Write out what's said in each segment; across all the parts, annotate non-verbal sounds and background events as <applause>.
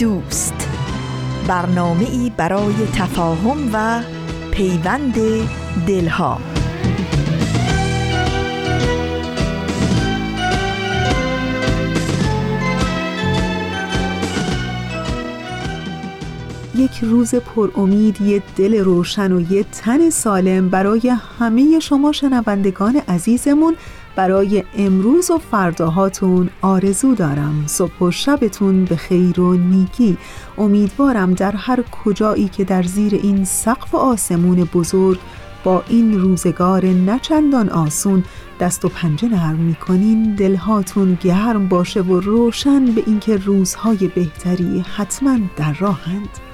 دوست. برنامه ای برای تفاهم و پیوند دلها. یک روز پر امید یه دل روشن و یه تن سالم برای همه شما شنوندگان عزیزمون. برای امروز و فرداهاتون آرزو دارم. صبح و شبتون به خیر و نیکی. امیدوارم در هر کجایی که در زیر این سقف آسمون بزرگ با این روزگار نچندان آسون دست و پنجه نرم می‌کنین دلهاتون گرم باشه و روشن به اینکه روزهای بهتری حتما در راهند.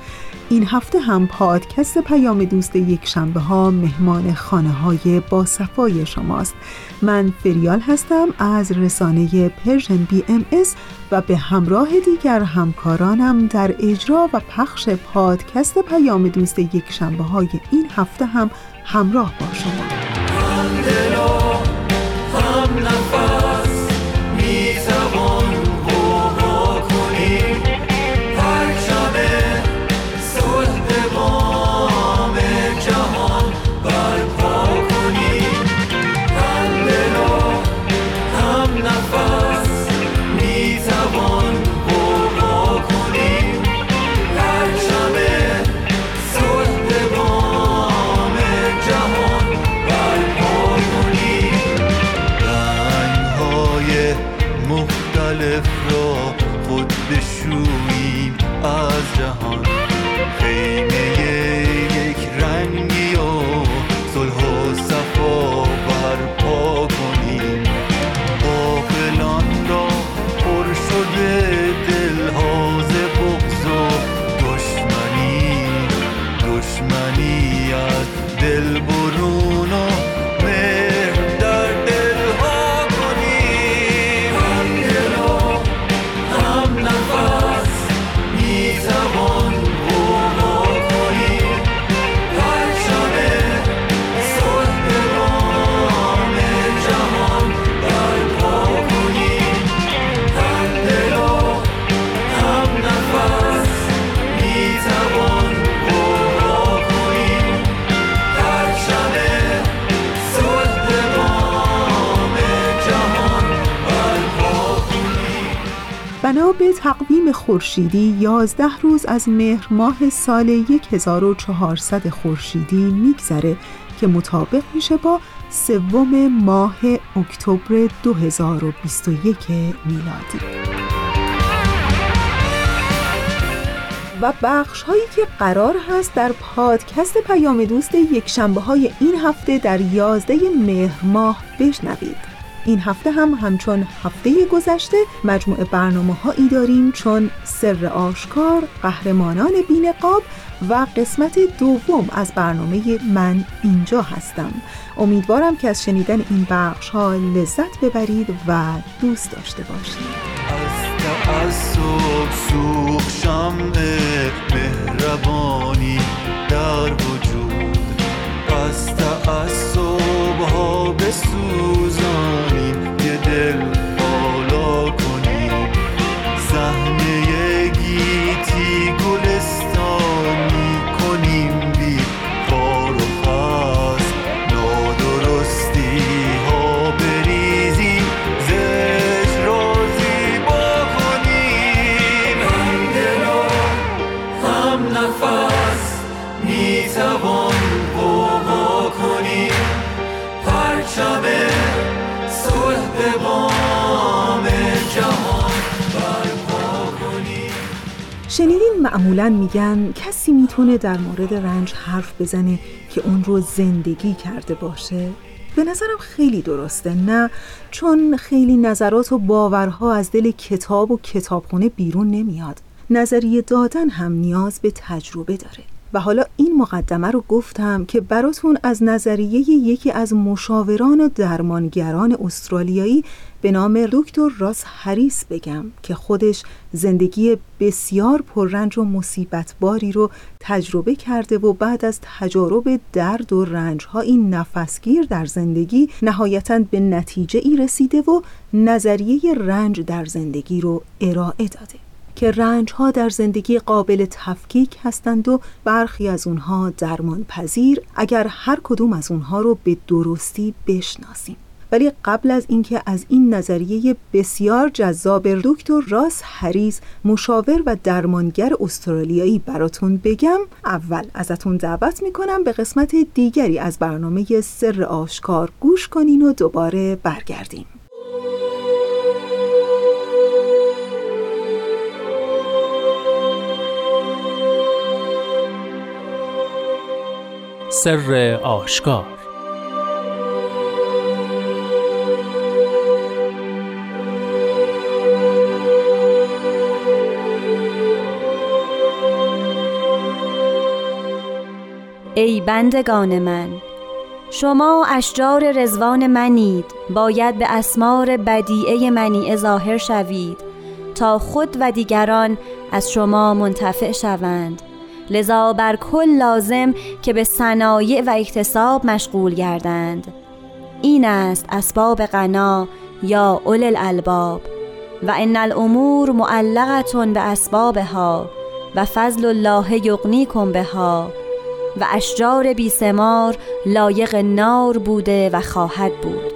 این هفته هم پادکست پیام دوست یک شنبه ها مهمان خانه های با صفای شماست. من فریال هستم از رسانه Persian BMS و به همراه دیگر همکارانم در اجرا و پخش پادکست پیام دوست یک شنبه های این هفته هم همراه با شما. خورشیدی 11 روز از مهر ماه سال 1400 خورشیدی میگذره که مطابق میشه با سوم ماه اکتبر 2021 میلادی. و بخش هایی که قرار هست در پادکست پیام دوست یک شنبه های این هفته در 11 مهر ماه بشنوید. این هفته هم همچون هفته گذشته مجموعه برنامه هایی داریم چون سر آشکار، قهرمانان بینقاب و قسمت دوم از برنامه من اینجا هستم. امیدوارم که از شنیدن این بخش ها لذت ببرید و دوست داشته باشید. از مهربانی در وجود. از تعصب ها بسوزانیم میگن کسی می‌تونه در مورد رنج حرف بزنه که اون رو زندگی کرده باشه؟ به نظرم خیلی درسته نه؟ چون خیلی نظرات و باورها از دل کتاب و کتابخونه بیرون نمیاد. نظریه دادن هم نیاز به تجربه داره. و حالا این مقدمه رو گفتم که براتون از نظریه یکی از مشاوران و درمانگران استرالیایی به نام دکتر راس هریس بگم که خودش زندگی بسیار پررنج و مصیبت باری رو تجربه کرده و بعد از تجارب درد و رنج ها این نفسگیر در زندگی نهایتا به نتیجه ای رسیده و نظریه رنج در زندگی رو ارائه داده. که رنج ها در زندگی قابل تفکیک هستند و برخی از اونها درمان پذیر اگر هر کدوم از اونها رو به درستی بشناسیم. ولی قبل از اینکه از این نظریه بسیار جذاب دکتر راس هریز مشاور و درمانگر استرالیایی براتون بگم اول ازتون دعوت می‌کنم به قسمت دیگری از برنامه سر آشکار گوش کنین و دوباره برگردیم. سر آشکار. ای بندگان من شما اشجار رزوان منید باید به اسمار بدیعه منی ظاهر شوید تا خود و دیگران از شما منتفع شوند. لذا بر کل لازم که به صنایع و اکتساب مشغول گردند. این است اسباب غنا یا اول الالباب و ان الامور معلقتون به اسبابها و فضل الله یغنیکم بها و اشجار بیسمار لایق نار بوده و خواهد بود.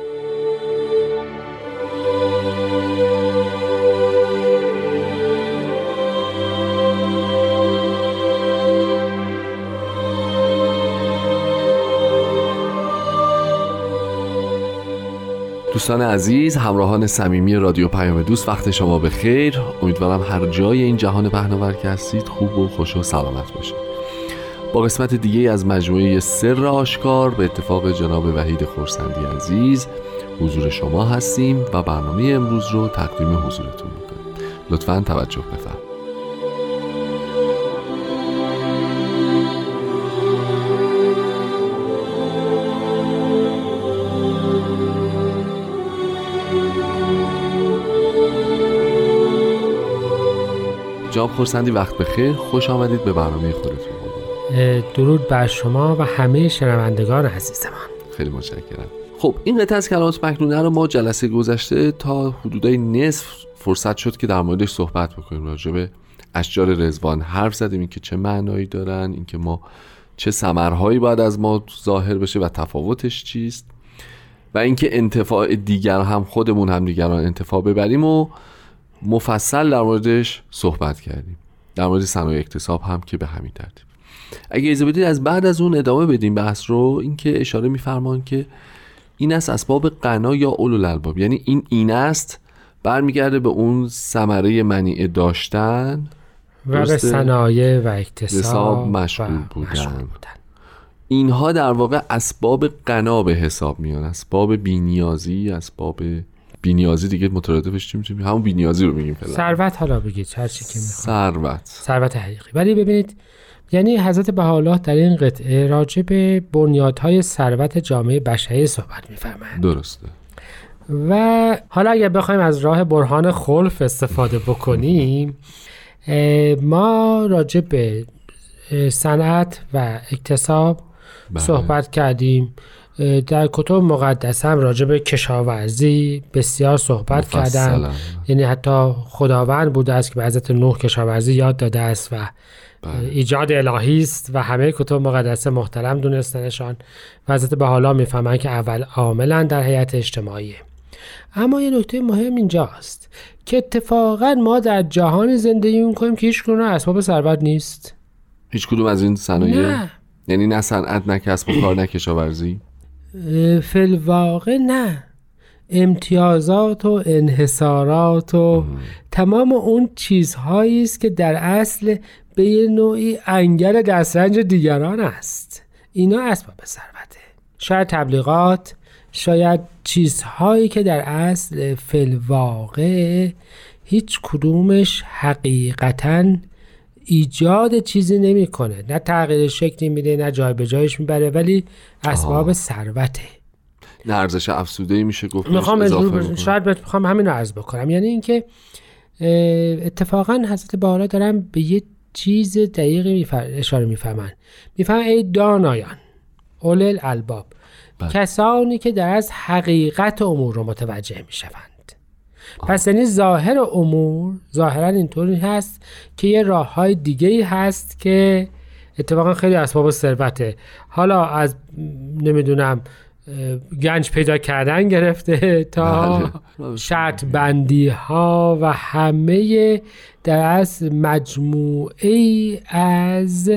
دوستان عزیز همراهان صمیمی رادیو پیام دوست وقت شما به خیر. امیدوارم هر جای این جهان پهناور که هستید خوب و خوش و سلامت باشید. با قسمت دیگه از مجموعه سر آشکار به اتفاق جناب وحید خورسندی عزیز حضور شما هستیم و برنامه امروز رو تقدیم حضورتون می‌کنیم. لطفا توجه بفرمایید. جناب خورسندی وقت بخیر. خوش آمدید به برنامه خودتون. درود بر شما و همه شنوندگان عزیزمان. خیلی متشکرم. خب این قطعه از کلمات مکنونه رو ما جلسه گذشته تا حدودای نصف فرصت شد که در موردش صحبت بکنیم راجع به اشجار رزوان حرف زدیم اینکه چه معنایی دارن اینکه ما چه ثمرهایی باید از ما ظاهر بشه و تفاوتش چیست. و اینکه انتفاع دیگر هم خودمون هم دیگران انتفاع ببریم و مفصل در موردش صحبت کردیم. در مورد صنایع اکتساب هم که به همین ترتیب. اگه اجازه بدید از بعد از اون ادامه بدیم بحث رو اینکه اشاره میفرمان که این است اسباب قنا یا اولو الالباب یعنی این این است برمیگرده به اون ثمره منیع داشتن. و به صنایع و اکتساب مشغول بودن. اینها در واقع اسباب قنا به حساب میان. اسباب بینیازی اسباب بینیازی دیگه مترادفش چی می‌تونیم همون بینیازی رو میگیم فعلا. ثروت حالا بگید هر چی که ثروت. ثروت حقیقی. ولی ببینید یعنی حضرت بهاءالله در این قطعه راجع به بنیادهای ثروت جامعه بشری صحبت میفرمایند درسته. و حالا اگر بخوایم از راه برهان خلف استفاده بکنیم ما راجع به صنعت و اکتساب بله. صحبت کردیم. در کتب مقدس هم راجع به کشاورزی بسیار صحبت کردن. یعنی حتی خداوند بوده است که به حضرت نوح کشاورزی یاد داده است و بله. ایجاد الهی است و همه کتب مقدسه محترم دونستنشان. و حضرت بحالا می‌فهمند که اول عاملا در حیات اجتماعیه اما یه نکته مهم اینجاست که اتفاقا ما در جهان زندگی می‌کنیم که هیچ کنون اسباب ثروت نیست. هیچ کدوم از این صنایع؟ نه. یعنی نه صنعت نه کسب و کار نه کشاورزی؟ اه، فی‌الواقع نه. امتیازات و انحصارات و تمام اون چیزهایی است که در اصل به یه نوعی انگل دسترنج دیگران است. اینا اسباب ثروته. شاید تبلیغات شاید چیزهایی که در اصل فلواقع هیچ کدومش حقیقتا ایجاد چیزی نمی‌کنه. نه تغییر شکلی میده نه جای به جایش می‌بره ولی اسباب ثروته. نه ارزش افسوده میشه گفت می‌خوام اضافه. شاید می‌خوام همین رو عرض بکنم. یعنی اینکه اتفاقا حضرت بالا دارم به یه چیز دقیقی میفر... اشاره می‌فهمن. می‌فهمن ای دانایان اول الباب. بله. کسانی که در از حقیقت امور رو متوجه می‌شوند. پس یعنی ظاهر امور ظاهرا اینطوری هست که یه راه های دیگه ای هست که اتفاقا خیلی اسباب ثروته حالا از نمی‌دونم گنج پیدا کردن گرفته تا بله. شرط بندی ها و همه در از مجموعه ای از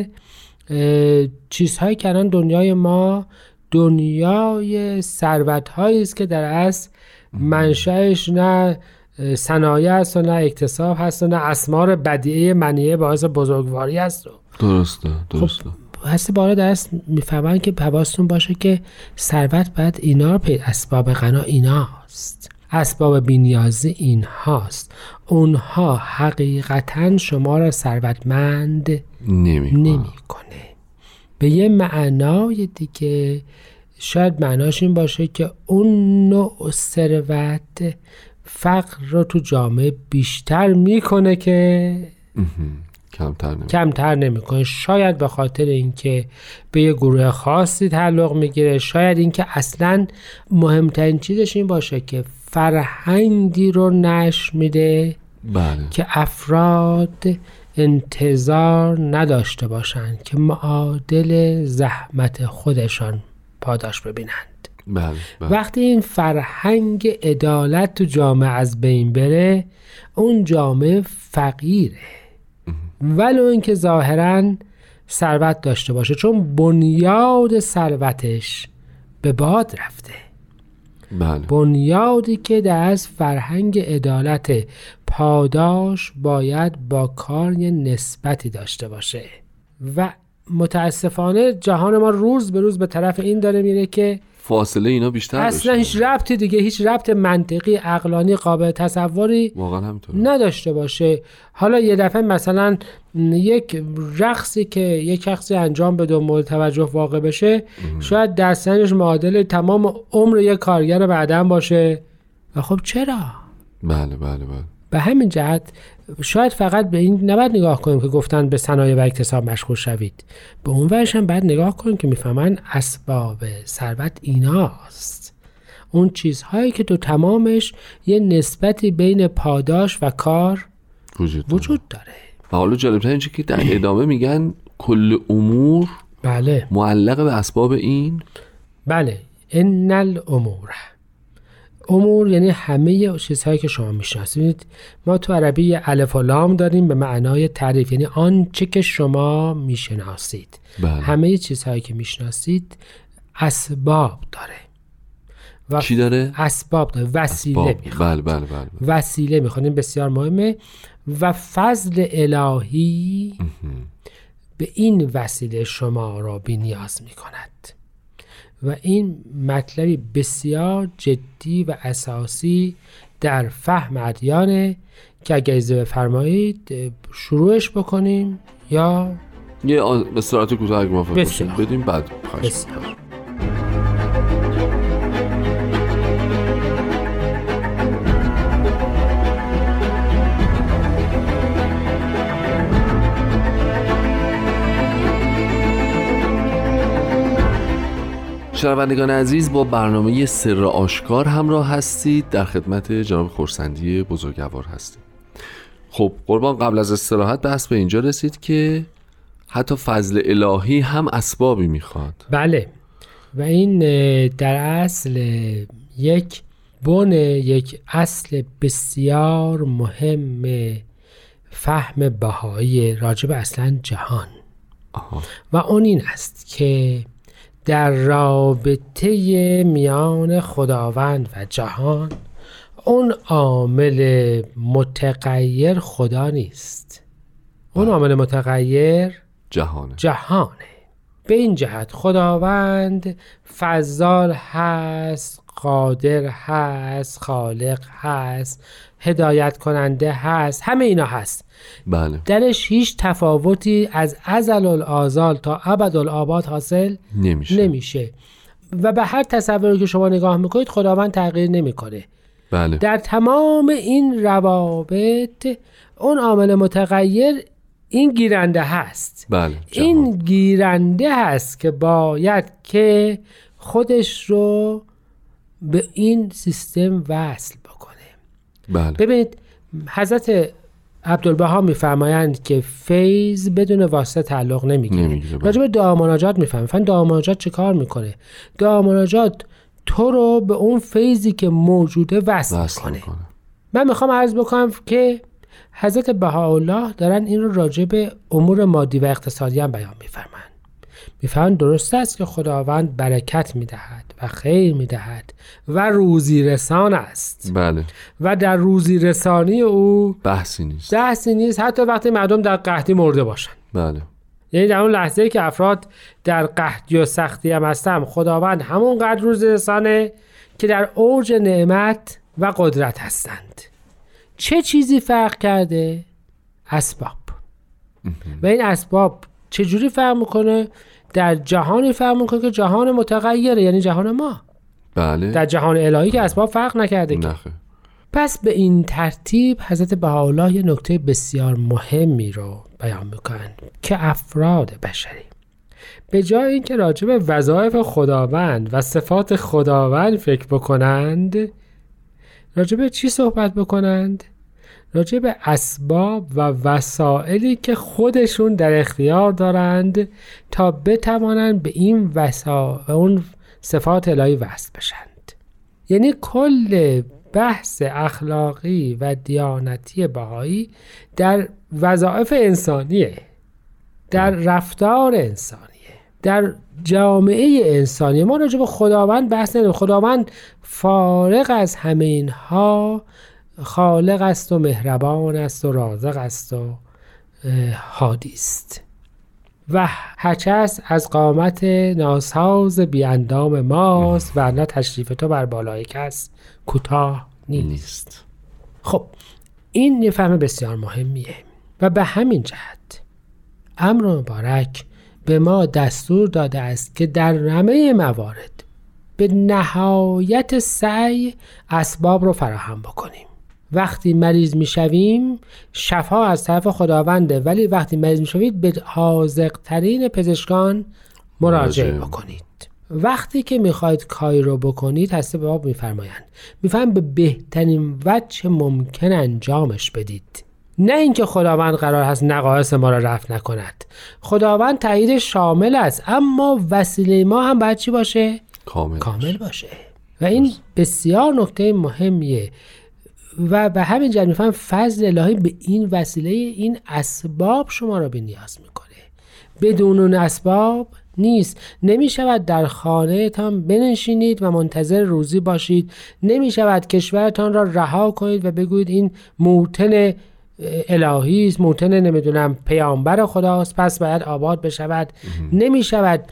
چیزهایی که الان دنیای ما دنیای ثروت است که در از منشأش نه صنایع است و نه اکتساب هست و نه اسمار بدیعه منیه باعث بزرگواری است درسته درسته. هستی بالا درست می‌فهمن که حواستون باشه که ثروت باید اینا رو پی اسباب غنا ایناست. اسباب بینیازی این هاست اونها حقیقتا شما را ثروتمند نمی نمی‌کنه. به یه معنای دیگه شاید معناش این باشه که اون نوع ثروت فقر رو تو جامعه بیشتر می‌کنه که کمتر نمی کمتر نمی‌کنه. شاید به خاطر اینکه به یه گروه خاصی تعلق می‌گیره شاید اینکه اصلا مهمترین چیزش این باشه که فرهنگی رو نشر میده بله. که افراد انتظار نداشته باشند که معادل زحمت خودشان پاداش ببینند. بله بله. وقتی این فرهنگ عدالت تو جامعه از بین بره اون جامعه فقیره. ولو اینکه ظاهرا ثروت داشته باشه چون بنیاد ثروتش به باد رفته. بله. بنیادی که در از فرهنگ عدالت پاداش باید با کار یه نسبتی داشته باشه. و متاسفانه جهان ما روز به روز به طرف این داره میره که فاصله اینا بیشتر اصلا. هیچ ربطی دیگه هیچ ربط منطقی عقلانی قابل تصوری واقعا نداشته باشه. حالا یه دفعه مثلا یک رقصی که یک شخصی انجام بده و مورد توجه واقع بشه شاید دستنش معادل تمام عمر یک کارگر بعدم باشه. و خب چرا؟ بله بله بله. به همین جهت شاید فقط به این نباید نگاه کنیم که گفتن به صنایع و اکتساب مشغول شوید. به اون ورش هم باید نگاه کنیم که می‌فهمن اسباب ثروت ایناست. اون چیزهایی که تو تمامش یه نسبتی بین پاداش و کار وجود داره. وجود داره. و حالا جالبتر اینجا که در ادامه میگن کل امور بله. معلق به اسباب این؟ بله. ان الامور امور یعنی همه چیزهایی که شما می‌شناسید. ما تو عربی الف و لام داریم به معنای تعریف یعنی آنچه که شما می‌شناسید. بله. همه چیزهایی که می‌شناسید اسباب داره. و چی داره؟ اسباب داره. وسیله اسباب. می‌خواد. بله بله بله, بله. وسیله می‌خواد. این بسیار مهمه. و فضل الهی به این وسیله شما را بی نیاز می کند و این مطلبی بسیار جدی و اساسی در فهم ادیانه که اگر اجازه بفرمایید شروعش بکنیم یا یه آ- به صورت کوتاه اگه موافق بدیم بعد خواهش شنوندگان عزیز با برنامه سر آشکار همراه هستید. در خدمت جناب خورسندی بزرگوار هستید خب قربان قبل از استراحت بحث به اینجا رسید که حتی فضل الهی هم اسبابی می‌خواد. بله. و این در اصل یک بن یک اصل بسیار مهم فهم بهایی راجب اصلا جهان. آها. و اون این است که در رابطه میان خداوند و جهان اون عامل متغیر خدا نیست. اون عامل متغیر جهانه. جهانه. به این جهت خداوند فضال هست قادر هست خالق هست هدایت کننده هست همه اینا هست. بله. درش هیچ تفاوتی از ازل الازال تا ابد الآباد حاصل نمیشه. نمیشه. و به هر تصوری که شما نگاه می‌کنید خداوند تغییر نمی‌کنه. بله. در تمام این روابط اون عامل متغیر این گیرنده هست. بله. این گیرنده هست که باید که خودش رو به این سیستم وصل بکنه. بله. ببینید حضرت عبدالبها میفرمایند که فیض بدون واسطه تعلق نمی‌گیره. بله. راجع به دعا مناجات می‌فهمن دعا مناجات چه کار می‌کنه؟ دعا مناجات تو رو به اون فیضی که موجوده وصل, می‌کنه. می‌کنه. من می‌خوام عرض بکنم که حضرت بهاءالله دارن این رو راجع به امور مادی و اقتصادی هم بیان میفرمند میفرمایند درست است که خداوند برکت می‌دهد و خیر می‌دهد و روزی رسان است. بله. و در روزی رسانی او بحثی نیست. دستی نیست. حتی وقتی مردم در قحطی مرده باشن. بله. یعنی در اون لحظه که افراد در قحطی و سختی هم هستن خداوند همونقدر روز رسانه که در اوج نعمت و قدرت هستند. چه چیزی فرق کرده؟ اسباب. و این اسباب چجوری فرق می‌کنه؟ در جهانی فرق می‌کنه که جهان متغیره یعنی جهان ما. بله. در جهان الهی که اسباب فرق نکرده که. نخه. پس به این ترتیب حضرت بهاءالله یه نکته بسیار مهمی رو بیان می‌کنند که افراد بشری. به جای اینکه راجع به وظایف خداوند و صفات خداوند فکر بکنند راجع به چی صحبت بکنند؟ راجع به اسباب و وسائلی که خودشون در اختیار دارند تا بتوانند به این وسا اون صفات الهی وصل بشند. یعنی کل بحث اخلاقی و دیانتی بهایی در وظایف انسانیه در رفتار انسانیه در جامعه انسانی ما راجع به خداوند بحث نداریم خداوند فارغ از همه اینها خالق است و مهربان است و رازق است و هادی است. و هچس از قامت ناساز بیاندام ماست و نه تشریف تو بر بالای کس کوتاه نیست. نیست. خب این یه فهم بسیار مهمیه. و به همین جهت امر مبارک به ما دستور داده است که در همه موارد به نهایت سعی اسباب رو فراهم بکنیم. وقتی مریض می‌شویم شفا از طرف خداونده. ولی وقتی مریض می‌شوید به حاضقترین پزشکان مراجعه. بکنید. وقتی که می‌خواید کاری رو بکنید هسته به باب میفرمایند. میفهم به بهترین وجه ممکن انجامش بدید. نه اینکه خداوند قرار هست نقایص ما را رفع نکند. خداوند تایید شامل است اما وسیله ما هم باید چی باشه؟ کامل کامل باشه. و این بسیار نکته مهمیه. و به همین جهت میفهم فضل الهی به این وسیله این اسباب شما را به نیاز می‌کنه. بدون اون اسباب نیست. نمی شود در خانهتان بنشینید و منتظر روزی باشید. نمی شود کشورتان را رها کنید و بگویید این موتن الهی است موتن نمی‌دونم پیامبر خداست پس باید آباد بشود. نمی شود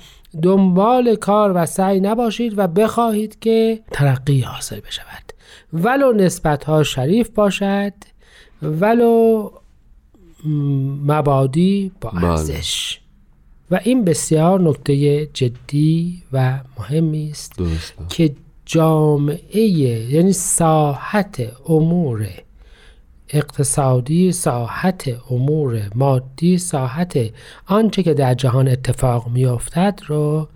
دنبال کار و سعی نباشید و بخواهید که ترقی حاصل بشود. ولو نسبت ها شریف باشد ولو مبادی با بله. ارزش و این بسیار نکته جدی و مهمی است که جامعه یعنی ساحت امور اقتصادی ساحت امور مادی ساحت آنچه که در جهان اتفاق میافتد رو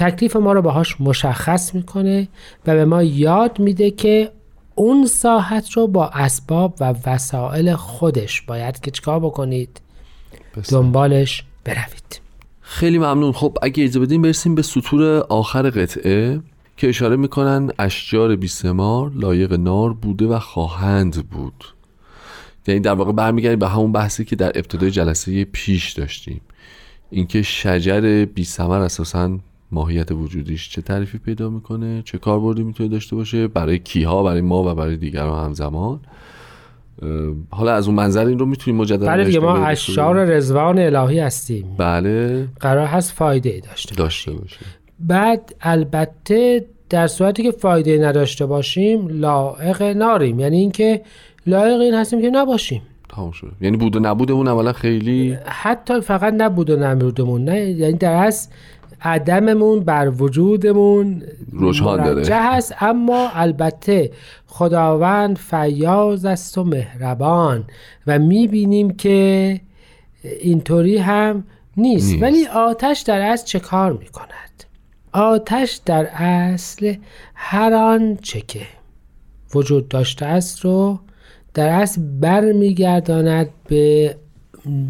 تکلیف ما رو باهاش مشخص می‌کنه و به ما یاد میده که اون ساحت رو با اسباب و وسایل خودش باید که چیکار بکنید؟ بسیار. دنبالش بروید. خیلی ممنون. خب اگه اجازه بدین برسیم به سطور آخر قطعه که اشاره می‌کنن اشجار بیسمار لایق نار بوده و خواهند بود. یعنی در واقع برمیگردیم به همون بحثی که در ابتدای جلسه پیش داشتیم. اینکه شجر بی ثمر اساسا ماهیت وجودیش چه تعریفی پیدا می‌کنه چه کاربردی می‌تونه داشته باشه برای کیها برای ما و برای دیگران همزمان. حالا از اون منظر این رو می‌تونیم مجددا بله دیگه ما. اشعار رزوان الهی هستیم. بله. قرار هست فایده ای داشته داشته باشه. بعد البته در صورتی که فایده نداشته باشیم لائق ناریم. یعنی اینکه لایق این هستیم که نباشیم. تمام شد. یعنی بود و نبودمون اولا خیلی حتی فقط نبود و نبودمون. نه یعنی در اصل عدممون بر وجودمون روشان داره. هست اما البته خداوند فیاض است و مهربان و می‌بینیم که اینطوری هم نیست. نیست. ولی آتش در اصل چه کار می‌کند آتش در اصل هر آنچه که وجود داشته است رو در اصل برمیگرداند به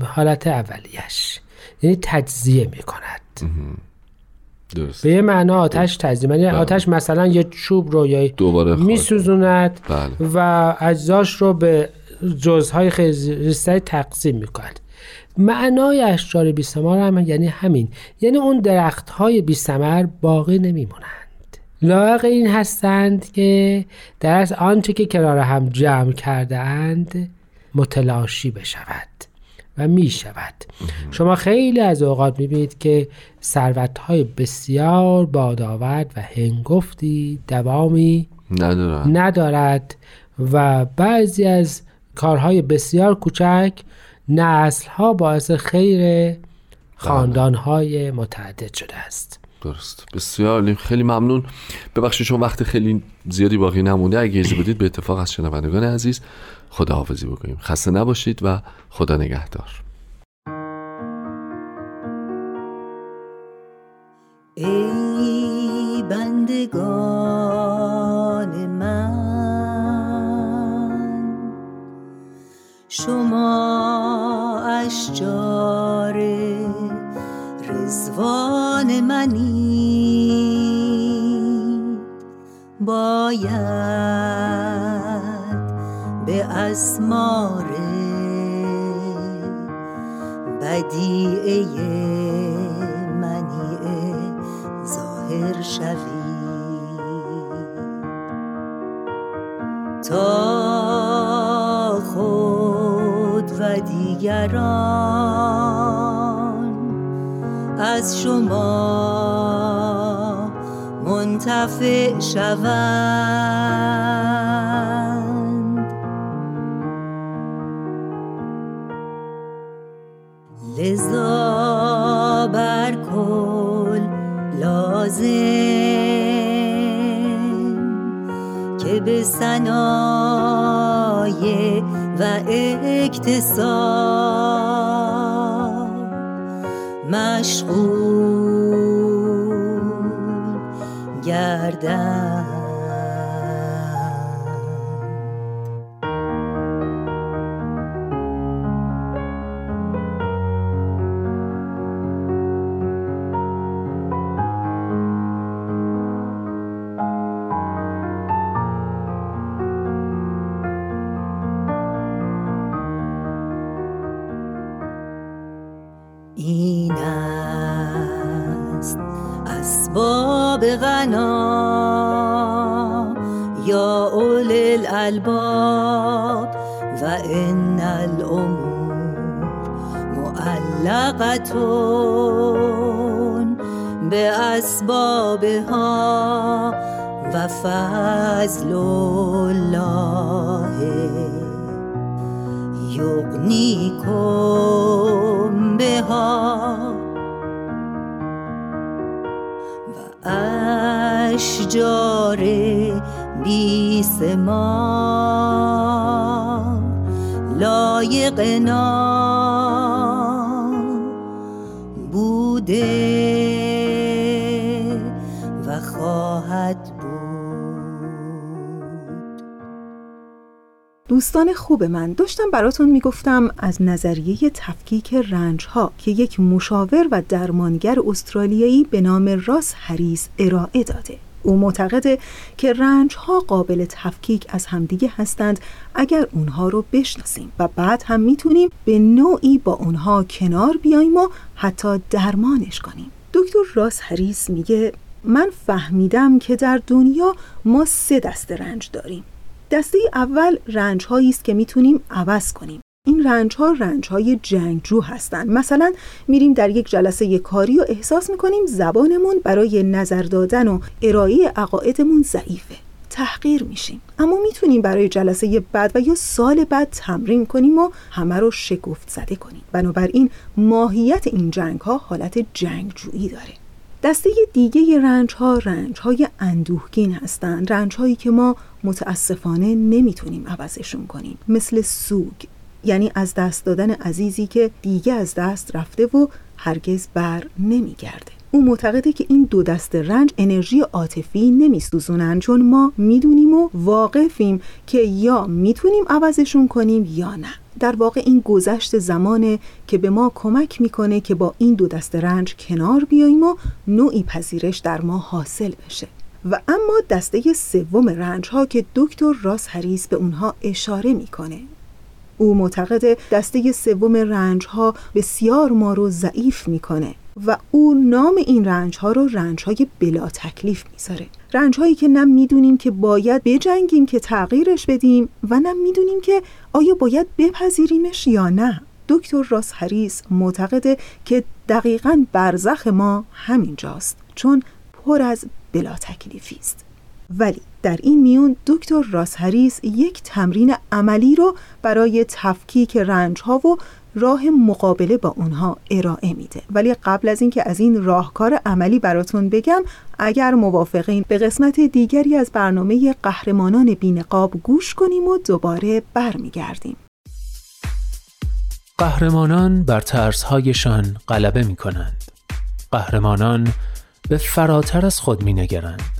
حالت اولیش یعنی تجزیه می‌کند درست به یه معنا آتش تجزیه یعنی آتش مثلا یه چوب رو یا دوباره. میسوزوند بله. و اجزاش رو به جزهای خیلی تقسیم می‌کند. معنای اشجار بی هم یعنی همین. یعنی اون درخت های بی باقی نمیمونند لایق این هستند که در از آنچه که کنار هم جمع کرده اند متلاشی بشود. و می شود شما خیلی از اوقات می‌بینید که ثروت های بسیار بادآورد و هنگفتی دوامی ندارن. ندارد و بعضی از کارهای بسیار کوچک نسل ها باعث خیر خاندان های متعدد شده است. درست. بسیار خیلی ممنون. ببخشید چون وقت خیلی زیادی باقی نمونده. اگه اجازه بدید به اتفاق از شنوندگان عزیز خداحافظی بکنیم. خسته نباشید و خدا نگهدار. ای بندگان من شما اشجار رزوان منی باید به اسمار بدیعه منیعه ظاهر شوی. تا خود و دیگران از شما منتفع شوند. لذا بر کل لازم که به صنایع و اکتساب مشغول گردم. معلقتون به اسبابها و فضل الله. یغنیکم بها و اشجار بی ثمار لایق نام. بوده و خواهد بود. دوستان خوب من داشتم براتون می‌گفتم از نظریه تفکیک رنج ها که یک مشاور و درمانگر استرالیایی به نام راس هریس ارائه داده. او معتقده که رنج ها قابل تفکیک از همدیگه هستند اگر اونها رو بشناسیم و بعد هم می‌تونیم به نوعی با اونها کنار بیایم و حتی درمانش کنیم. دکتر راس هریس میگه من فهمیدم که در دنیا ما سه دسته رنج داریم. دسته اول رنج هایی است که می‌تونیم عوض کنیم. این رنج ها رنج های جنگجو هستند مثلا میریم در یک جلسه کاری و احساس می‌کنیم زبانمون برای نظر دادن و ارائه عقایدمون ضعیفه. تحقیر میشیم. اما می‌تونیم برای جلسه بعد و یا سال بعد تمرین کنیم و همه رو شگفت زده کنیم. بنابراین ماهیت این جنگ ها حالت جنگجویی داره. دسته دیگه رنج ها رنج های اندوهگین هستند رنج هایی که ما متاسفانه نمی‌تونیم عوضشون کنیم. مثل سوگ. یعنی از دست دادن عزیزی که دیگه از دست رفته و هرگز بر نمیگرده. او معتقده که این دو دست رنج انرژی عاطفی نمیسوزونن چون ما می‌دونیم و واقفیم که یا می‌تونیم عوضشون کنیم یا نه. در واقع این گذشت زمانه که به ما کمک می‌کنه که با این دو دست رنج کنار بیاییم و نوعی پذیرش در ما حاصل بشه. و اما دسته سوم رنج ها که دکتر راس هریس به اونها اشاره می‌کنه. او معتقد دسته سوم رنج ها بسیار ما رو ضعیف می‌کنه و او نام این رنج ها رو رنج های بلا تکلیف می‌ذاره. رنج هایی که نه می‌دونیم که باید بجنگیم که تغییرش بدیم و نه می‌دونیم که آیا باید بپذیریمش یا نه. دکتر راس هریس معتقده که دقیقا برزخ ما همینجاست چون پر از بلا تکلیفی است. ولی در این میون دکتر راس هریس یک تمرین عملی رو برای تفکیک رنج ها و راه مقابله با اونها ارائه میده. ولی قبل از اینکه از این راهکار عملی براتون بگم اگر موافقین به قسمت دیگری از برنامه قهرمانان بینقاب گوش کنیم و دوباره برمیگردیم. قهرمانان بر ترسهایشان غلبه می کنند قهرمانان به فراتر از خود می نگرند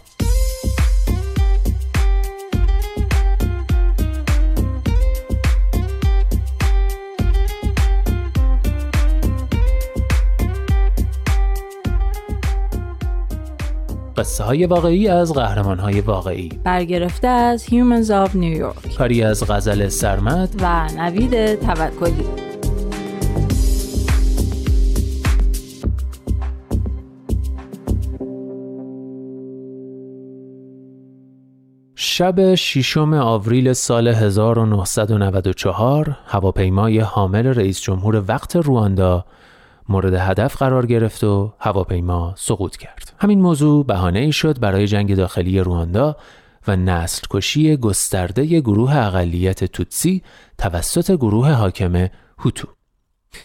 قصه های واقعی از قهرمان های واقعی. برگرفته از Humans of New York. کاری از غزل سرمد. و نوید توکلی. شب ششم آوریل سال 1994 هواپیمای حامل رئیس جمهور وقت رواندا مورد هدف قرار گرفت و هواپیما سقوط کرد. همین موضوع بهانه ای شد برای جنگ داخلی رواندا و نسل کشی گسترده گروه اقلیت توتسی توسط گروه حاکم هوتو.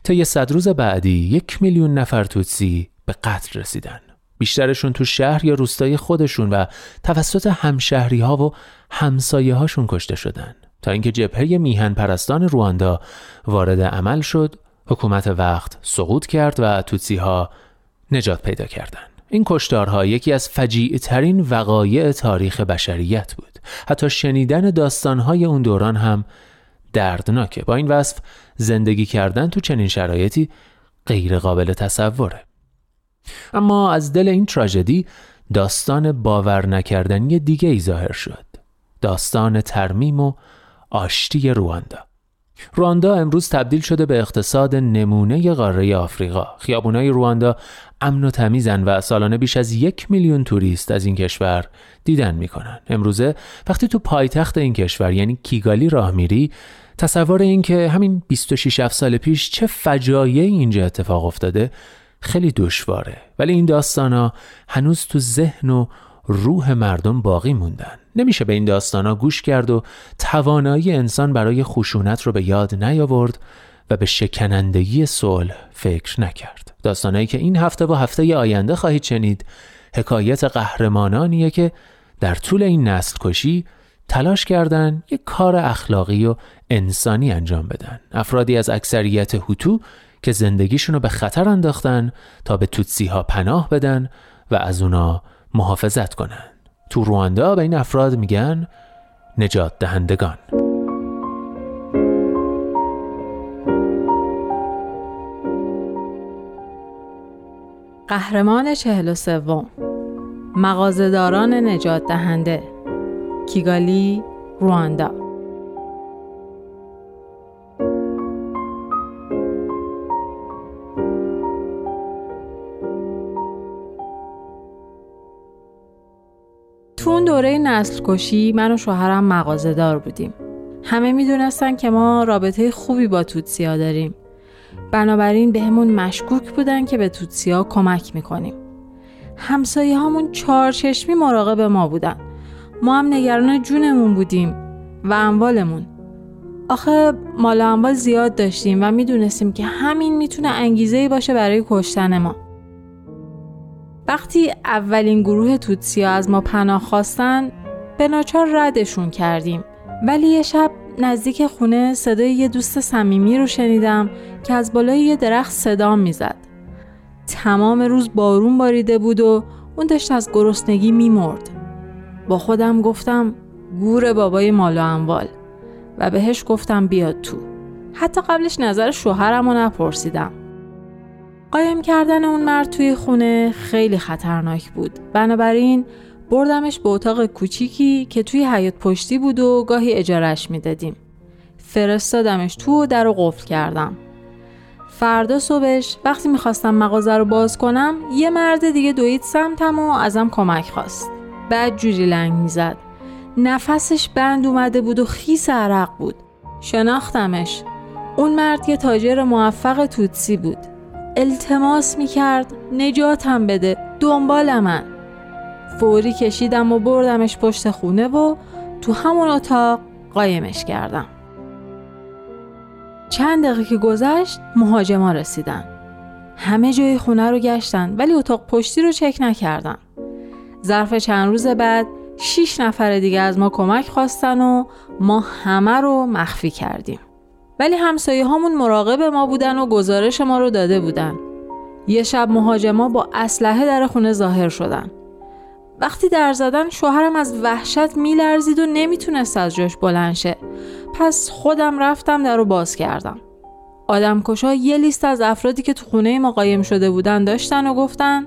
طی صد روز بعدی یک میلیون نفر توتسی به قتل رسیدن. بیشترشون تو شهر یا روستای خودشون و توسط همشهری ها و همسایه هاشون کشته شدن تا اینکه جبهه میهن پرستان رواندا وارد عمل شد حکومت وقت سقوط کرد و توتسی ها نجات پیدا کردند. این کشتارها یکی از فجیع ترین وقایع تاریخ بشریت بود. حتی شنیدن داستانهای اون دوران هم دردناکه. با این وصف زندگی کردن تو چنین شرایطی غیر قابل تصوره. اما از دل این تراژدی داستان باور نکردنی دیگه ای ظاهر شد. داستان ترمیم و آشتی رواندا. رواندا امروز تبدیل شده به اقتصاد نمونه قاره آفریقا. خیابونای رواندا امن و تمیزن و سالانه بیش از یک میلیون توریست از این کشور دیدن می‌کنن. امروزه وقتی تو پایتخت این کشور یعنی کیگالی راه میری تصور این که همین 26 سال پیش چه فجایعی اینجا اتفاق افتاده خیلی دشواره ولی این داستانا هنوز تو ذهن و روح مردم باقی موندن. نمیشه به این داستانا گوش کرد و توانایی انسان برای خشونت رو به یاد نیاورد و به شکنندگی صلح فکر نکرد. داستانایی که این هفته و هفته آینده خواهید شنید حکایت قهرمانانیه که در طول این نسل کشی تلاش کردن یک کار اخلاقی و انسانی انجام بدن. افرادی از اکثریت هوتو که زندگیشون رو به خطر انداختن تا به توتسی ها پناه بدن و از اونا محافظت کنن. تو رواندا به این افراد میگن نجات دهندگان. قهرمان چهل و سوم. مغازهداران نجات دهنده. کیگالی رواندا. دوره نسل کشی من و شوهرم مغازه دار بودیم. همه می‌دونستن که ما رابطه خوبی با توتسیا داریم. بنابراین بهمون مشکوک بودن که به توتسیا کمک می‌کنیم. همسایه هامون چشمی مراقب ما بودن. ما هم نگران جونمون بودیم و اموالمون. آخه مال اموال زیاد داشتیم و می‌دونستیم که همین می‌تونه انگیزه باشه برای کشتن ما. وقتی اولین گروه توتسیا از ما پناه خواستن به ناچار ردشون کردیم ولی یه شب نزدیک خونه صدای یه دوست صمیمی رو شنیدم که از بالای یه درخت صدام می‌زد. تمام روز بارون باریده بود و اون داشت از گرسنگی میمرد. با خودم گفتم گور بابای مال و اموال و بهش گفتم بیاد تو. حتی قبلش نظر شوهرم رو نپرسیدم. قایم کردن اون مرد توی خونه خیلی خطرناک بود. بنابراین بردمش به اتاق کوچیکی که توی حیات پشتی بود و گاهی اجارش می‌دادیم. فرستادمش تو و در رو قفل کردم. فردا صبحش وقتی می‌خواستم مغازه رو باز کنم یه مرد دیگه دوید سمتم و ازم کمک خواست. بعد جوری لنگ می‌زد. نفسش بند اومده بود و خیس عرق بود. شناختمش. اون مرد یه تاجر موفق توتسی بود. التماس می‌کرد نجاتم بده دنبال من. فوری کشیدم و بردمش پشت خونه و تو همون اتاق قایمش کردم. چند دقیقه که گذشت مهاجما رسیدن. همه جای خونه رو گشتن ولی اتاق پشتی رو چک نکردن. ظرف چند روز بعد شیش نفر دیگه از ما کمک خواستن و ما همه رو مخفی کردیم. ولی همسایه هامون مراقب ما بودن و گزارش ما رو داده بودن. یه شب مهاجما با اسلحه در خونه ظاهر شدن. وقتی در زدن شوهرم از وحشت میلرزید و نمی‌تونست از جاش بلند شه. پس خودم رفتم در رو باز کردم. آدمکشا یه لیست از افرادی که تو خونه ما قایم شده بودن داشتن و گفتن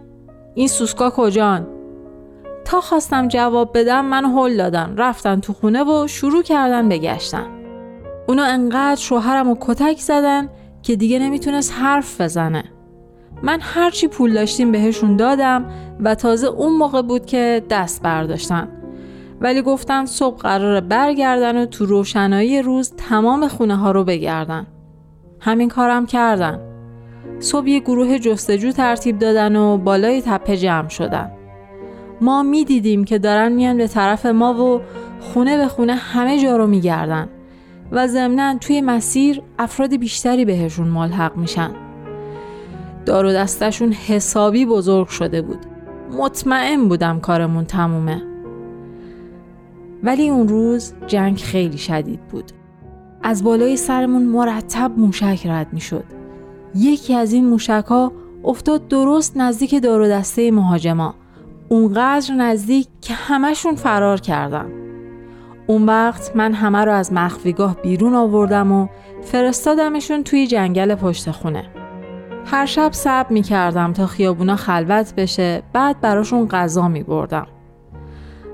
این سوسکا کجان؟ تا خواستم جواب بدم من هل دادن رفتن تو خونه و شروع کردن بگشتن. اونا انقدر شوهرم رو کتک زدن که دیگه نمی‌تونست حرف بزنه. من هرچی پول داشتیم بهشون دادم و تازه اون موقع بود که دست برداشتن. ولی گفتن صبح قرار برگردن و تو روشنایی روز تمام خونه ها رو بگردن. همین کارم کردن. صبح یه گروه جستجو ترتیب دادن و بالای تپه جمع شدن. ما می‌دیدیم که دارن میان به طرف ما و خونه به خونه همه جا رو میگردن و ضمنا توی مسیر افراد بیشتری بهشون ملحق میشن. دار و دستشون حسابی بزرگ شده بود. مطمئن بودم کارمون تمومه. ولی اون روز جنگ خیلی شدید بود. از بالای سرمون مرتب موشک رد می شد. یکی از این موشک ها افتاد درست نزدیک دار و دسته مهاجما. اونقدر نزدیک که همشون فرار کردن. اون وقت من همه رو از مخفیگاه بیرون آوردم و فرستادمشون توی جنگل پشت خونه. هر شب صبر می کردم تا خیابونا خلوت بشه بعد براشون غذا می بردم.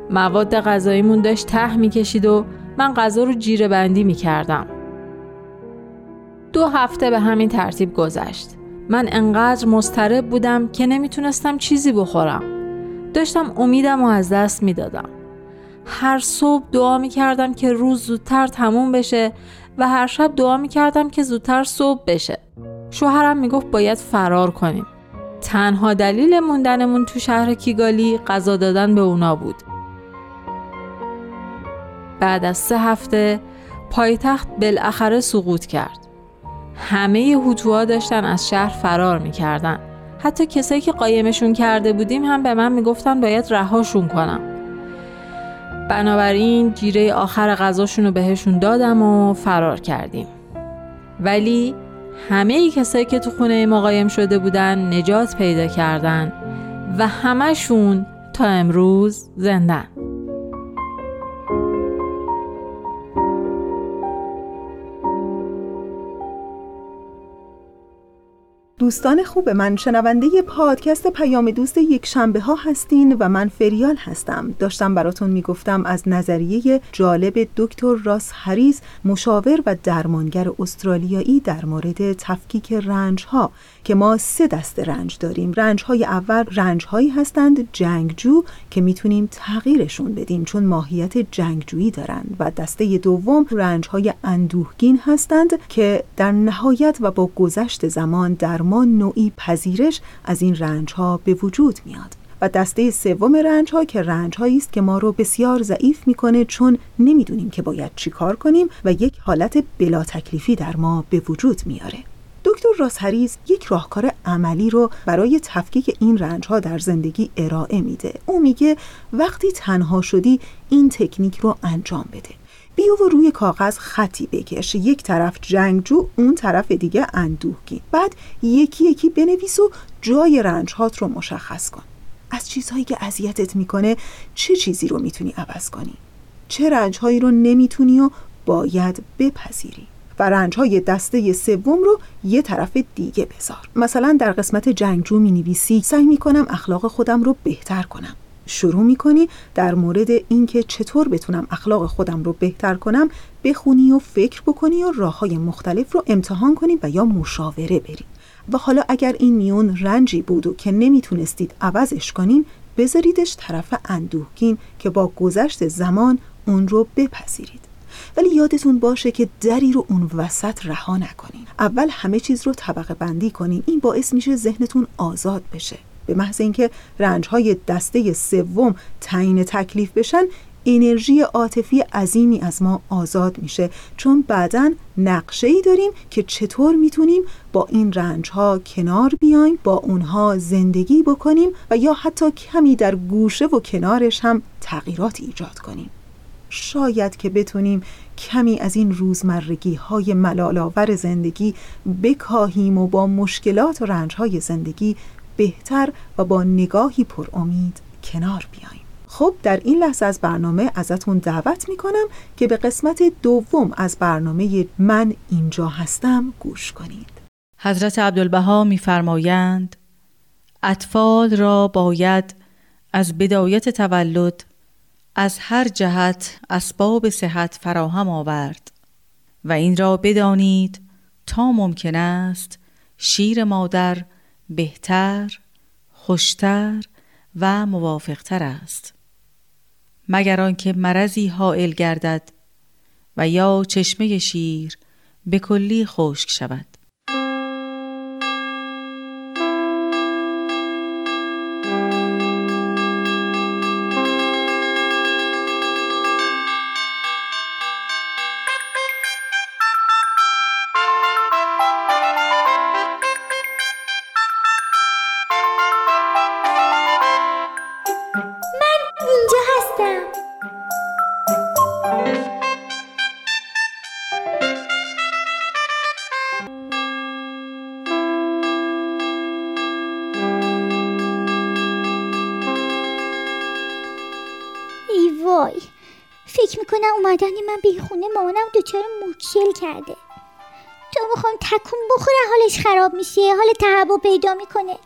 مواد غذاییمون داشت ته می کشید و من غذا رو جیره بندی می کردم. دو هفته به همین ترتیب گذشت. من انقدر مضطرب بودم که نمی‌تونستم چیزی بخورم. داشتم امیدم و از دست می‌دادم. هر صبح دعا می کردم که روز زودتر تموم بشه و هر شب دعا می کردم که زودتر صبح بشه. شوهرم می‌گفت باید فرار کنیم. تنها دلیل موندنمون تو شهر کیگالی غذا دادن به اونا بود. بعد از سه هفته پایتخت بالاخره سقوط کرد. همه هوتوها داشتن از شهر فرار می‌کردن. حتی کسایی که قایمشون کرده بودیم هم به من می‌گفتن باید رهاشون کنم. بنابراین جیره آخر غذاشون رو بهشون دادم و فرار کردیم. ولی همه ای کسایی که تو خونه ما قایم شده بودن نجات پیدا کردن و همشون تا امروز زندن. دوستان خوب من شنونده پادکست پیام دوست یک شنبه ها هستین و من فریال هستم. داشتم براتون می‌گفتم از نظریه جالب دکتر راس هریز مشاور و درمانگر استرالیایی در مورد تفکیک رنج ها که ما سه دست رنج داریم. رنج های اول رنج هایی هستند جنگجو که می‌تونیم تغییرشون بدیم چون ماهیت جنگجویی دارند و دسته دوم رنج های اندوهگین هستند که در نهایت و با گذشت زمان در ما نوعی پذیرش از این رنج ها به وجود میاد. و دسته سوم رنج ها که رنج هایی است که ما رو بسیار ضعیف می‌کنه چون نمی‌دونیم که باید چیکار کنیم و یک حالت بلا تکلیفی در ما به وجود میاره. دکتر راس هریز یک راهکار عملی رو برای تفکیک این رنج ها در زندگی ارائه میده. او میگه وقتی تنها شدی این تکنیک رو انجام بده. بیا و روی کاغذ خطی بکش. یک طرف جنگجو اون طرف دیگه اندوهگین. بعد یکی یکی بنویس و جای رنج هات رو مشخص کن. از چیزهایی که اذیتت می‌کنه چه چیزی رو می‌تونی عوض کنی؟ چه رنج هایی رو نمی‌تونی و باید بپذیری؟ و رنج های دسته سوم رو یه طرف دیگه بذار. مثلا در قسمت جنگجو می نویسی سعی می کنم اخلاق خودم رو بهتر کنم. شروع می کنی در مورد اینکه چطور بتونم اخلاق خودم رو بهتر کنم بخونی و فکر بکنی و راه های مختلف رو امتحان کنی و یا مشاوره بری. و حالا اگر این میون رنجی بود و که نمی‌تونستید عوضش کنین بذاریدش طرف اندوهگین که با گذشت زمان اون رو بپذیرید. ولی یادتون باشه که دری رو اون وسط رها نکنین. اول همه چیز رو طبقه بندی کنین. این باعث میشه ذهنتون آزاد بشه. به محض اینکه رنج های دسته سوم تعیین تکلیف بشن انرژی عاطفی عظیمی از ما آزاد میشه. چون بعدا نقشه ای داریم که چطور می‌تونیم با این رنج ها کنار بیایم با اونها زندگی بکنیم و یا حتی کمی در گوشه و کنارش هم تغییرات ایجاد کنیم. شاید که بتونیم کمی از این روزمرگی های ملالاور زندگی بکاهیم و با مشکلات و رنج های زندگی بهتر و با نگاهی پر امید کنار بیاییم خب در این لحظه از برنامه ازتون دعوت می‌کنم که به قسمت دوم از برنامه من اینجا هستم گوش کنید. حضرت عبدالبها میفرمایند اطفال را باید از بدایت تولد از هر جهت اسباب صحت فراهم آورد و این را بدانید تا ممکن است شیر مادر بهتر، خوشتر و موافقتر است. مگر آنکه مرضی حائل گردد و یا چشمه شیر به کلی خشک شود. اومدن من به خونه مامانم دچار مشکل کرده. تو می‌خوام تکون بخوره حالش خراب میشه حال تهوع پیدا می‌کنه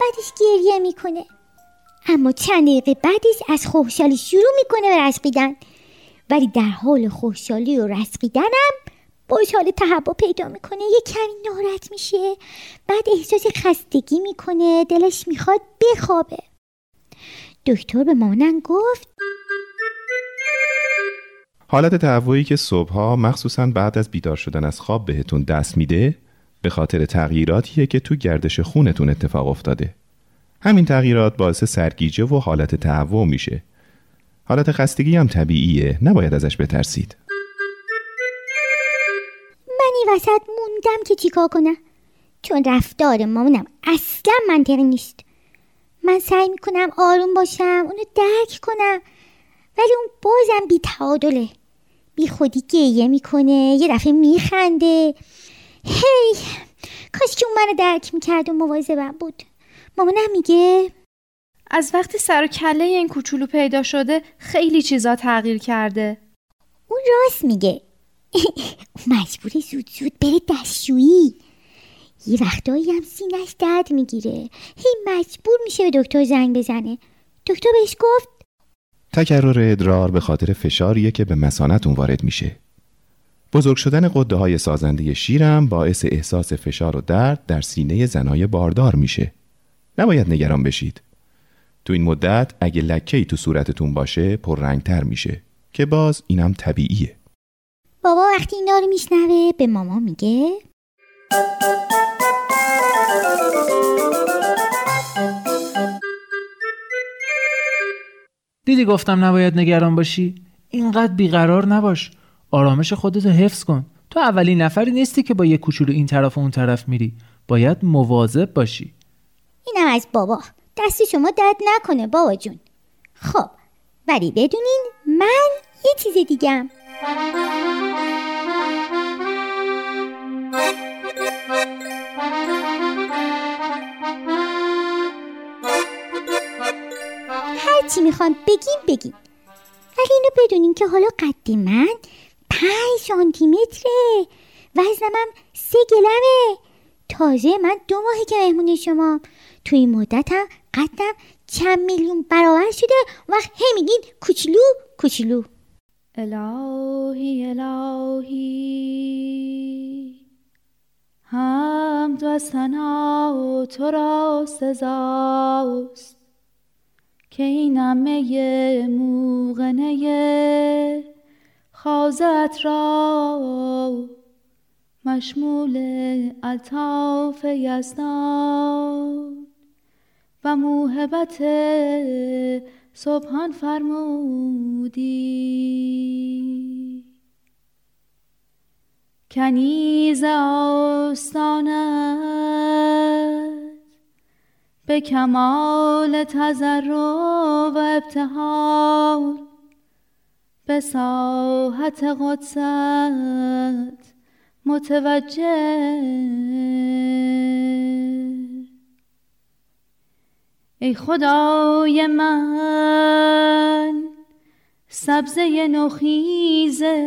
بعدش گریه می‌کنه. اما چند دقیقه بعدش از خوشحالی شروع می‌کنه به رسقیدن ولی در حال خوشحالی و رسقیدنم باش حال تهوع پیدا می‌کنه یه کمی ناراحت میشه. بعد احساس خستگی می‌کنه دلش می‌خواد بخوابه. دکتر به مامانم گفت حالت تهوعی که صبحها مخصوصا بعد از بیدار شدن از خواب بهتون دست میده به خاطر تغییراتیه که تو گردش خونتون اتفاق افتاده. همین تغییرات باعث سرگیجه و حالت تهوع میشه. حالت خستگی هم طبیعیه نباید ازش بترسید. من این وسط موندم که چیکار کنم. چون رفتار مامانم اصلا منطقی نیست. من سعی می‌کنم آروم باشم اونو درک کنم ولی اون بازم بی تعادله بی خودی گریه می‌کنه یه دفعه میخنده. هی! کاش که اون منو درک می‌کرد و مواظبم بود. مامانم میگه؟ از وقتی سر و کله این کوچولو پیدا شده خیلی چیزا تغییر کرده. اون راست میگه. <laughs> مجبوری زود زود بره دستشویی. یه وقتایی هم سینش درد می‌گیره. هی مجبور میشه به دکتر زنگ بزنه. دکتر بهش گفت تکرر ادرار به خاطر فشاریه که به مسانتون وارد میشه. بزرگ شدن قده های سازنده شیرم باعث احساس فشار و درد در سینه زنای باردار میشه. نباید نگران بشید. تو این مدت اگه لکه ای تو صورتتون باشه پررنگتر میشه که باز اینم طبیعیه. بابا وقتی اینا رو میشنوه به ماما میگه. دیدی گفتم نباید نگران باشی؟ اینقدر بیقرار نباش. آرامش خودتو حفظ کن. تو اولین نفری نیستی که با یه کوچولو این طرف و اون طرف میری. باید مواظب باشی. اینم از بابا. دست شما درد نکنه بابا جون. خب ولی بدونین من یه چیز دیگم هرچی می‌خوان بگیم بگیم. ولی اینو بدونین که حالا قد من پنج سانتیمتره وزنمم سه گلمه. تازه من دو ماهی که مهمون شما. توی این مدتم قدم چند میلیون برابر شده و هی میگین کوچولو کوچولو. الهی الهی. حمد و ثنا تو را سزاست. که این همه موغنه خازت را مشمول الطاف یزدان و موهبت سبحان فرمودی. کنیز آستانت به کمال تذر و ابتحال به ساحت قدست متوجه. ای خدای من سبزه نخیزه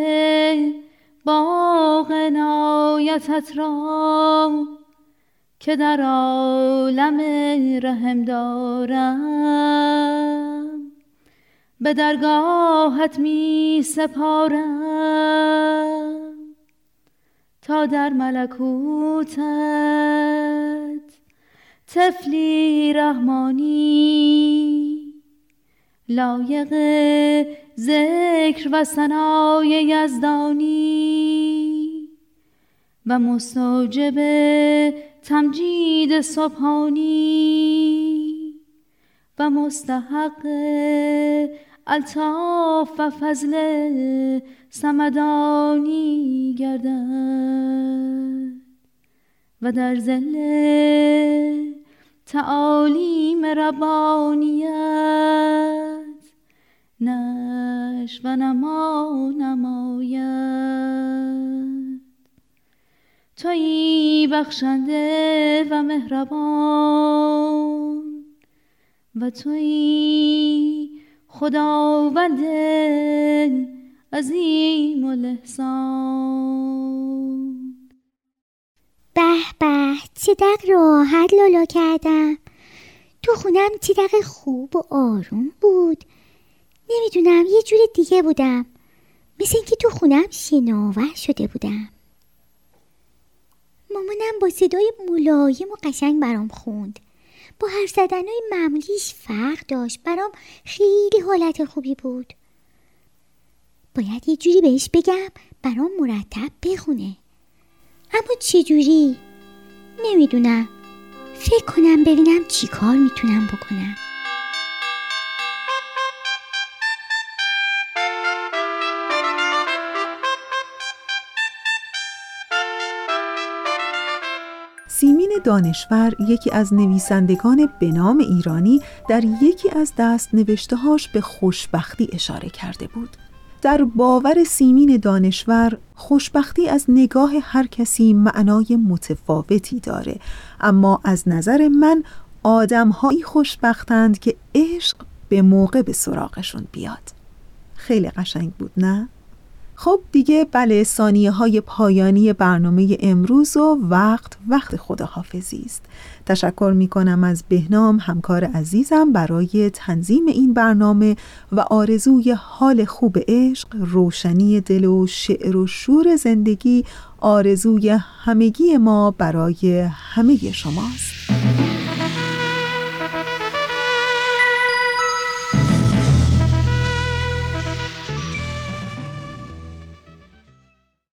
باغ نایتت را که در عالم رحم دارم. به درگاهت می سپارم تا در ملکوتت. تفلی رحمانی لایق ذکر و سنای یزدانی. و مستوجب تمجید صبحانی و مستحق الطاف و فضل سمدانی گردد و در زل تعالیم ربانیت نش و نما نماید. تویی بخشنده و مهربان و تویی خداوند عظیم الاحسان به به دق راحت لالا کردم. تو خونم دق خوب و آروم بود. نمی‌دونم یه جور دیگه بودم. مثل اینکه تو خونم شناور شده بودم. مامانم با صدای ملایم و قشنگ برام خوند. با حرف زدنهای معمولیش فرق داشت. برام خیلی حالت خوبی بود. باید یه جوری بهش بگم برام مرتب بخونه. اما چجوری؟ نمی‌دونم. فکر کنم ببینم چی کار می‌تونم بکنم. دانشور یکی از نویسندگان به نام ایرانی در یکی از دست نوشتهاش به خوشبختی اشاره کرده بود. در باور سیمین دانشور خوشبختی از نگاه هر کسی معنای متفاوتی داره. اما از نظر من آدمهایی خوشبختند که عشق به موقع به سراغشون بیاد. خیلی قشنگ بود نه؟ خب دیگه بله ثانیه های پایانی برنامه امروز و وقت وقت خداحافظی است. تشکر می کنم از بهنام همکار عزیزم برای تنظیم این برنامه و آرزوی حال خوب عشق روشنی دل و شعر و شور زندگی آرزوی همگی ما برای همه شماست.